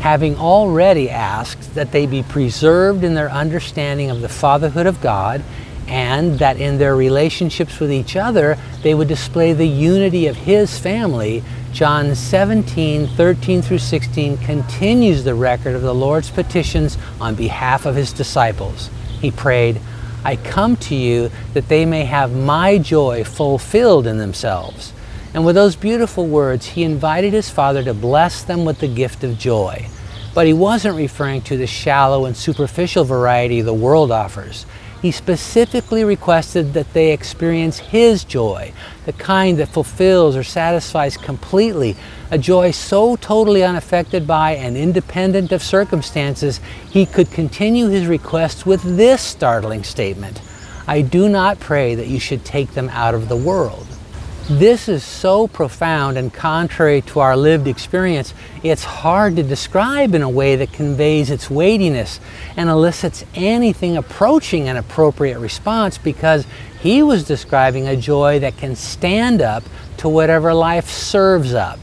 having already asked that they be preserved in their understanding of the fatherhood of God and that in their relationships with each other they would display the unity of His family, John 17, 13 through 16 continues the record of the Lord's petitions on behalf of His disciples. He prayed, I come to you that they may have my joy fulfilled in themselves. And with those beautiful words, he invited his Father to bless them with the gift of joy. But he wasn't referring to the shallow and superficial variety the world offers he specifically requested that they experience His joy, the kind that fulfills or satisfies completely, a joy so totally unaffected by and independent of circumstances, he could continue his requests with this startling statement I do not pray that you should take them out of the world. This is so profound and contrary to our lived experience, it's hard to describe in a way that conveys its weightiness and elicits anything approaching an appropriate response because he was describing a joy that can stand up to whatever life serves up.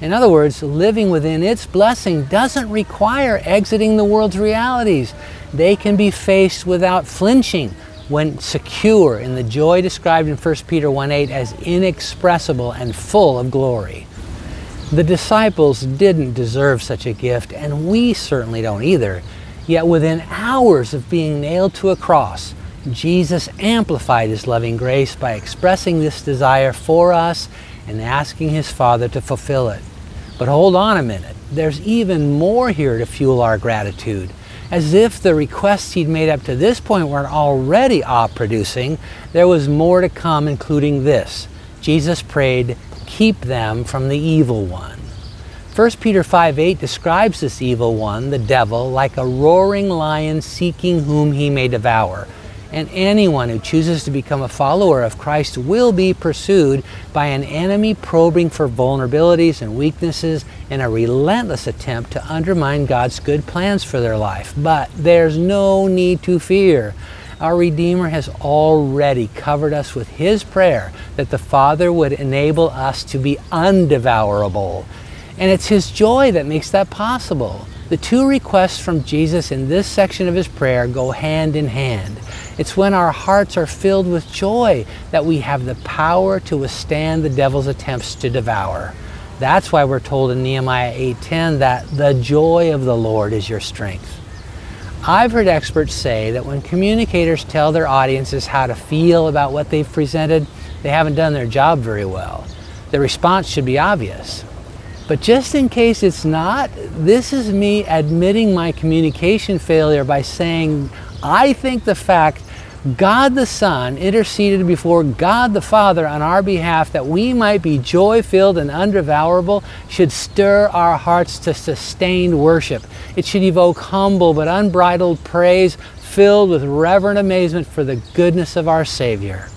In other words, living within its blessing doesn't require exiting the world's realities. They can be faced without flinching, when secure in the joy described in 1 Peter 1:8 as inexpressible and full of glory. The disciples didn't deserve such a gift, and we certainly don't either. Yet within hours of being nailed to a cross, Jesus amplified his loving grace by expressing this desire for us and asking his Father to fulfill it. But hold on a minute. There's even more here to fuel our gratitude as if the requests he'd made up to this point weren't already awe producing, there was more to come, including this. Jesus prayed, Keep them from the evil one. 1 Peter 5 8 describes this evil one, the devil, like a roaring lion seeking whom he may devour and anyone who chooses to become a follower of Christ will be pursued by an enemy probing for vulnerabilities and weaknesses in a relentless attempt to undermine God's good plans for their life. But there's no need to fear. Our Redeemer has already covered us with His prayer that the Father would enable us to be undevourable. And it's His joy that makes that possible. The two requests from Jesus in this section of His prayer go hand in hand. It's when our hearts are filled with joy that we have the power to withstand the devil's attempts to devour. That's why we're told in Nehemiah 8:10 that the joy of the Lord is your strength. I've heard experts say that when communicators tell their audiences how to feel about what they've presented, they haven't done their job very well. The response should be obvious. But just in case it's not, this is me admitting my communication failure by saying, I think the fact God the Son interceded before God the Father on our behalf that we might be joy filled and undevourable should stir our hearts to sustained worship. It should evoke humble but unbridled praise filled with reverent amazement for the goodness of our Savior.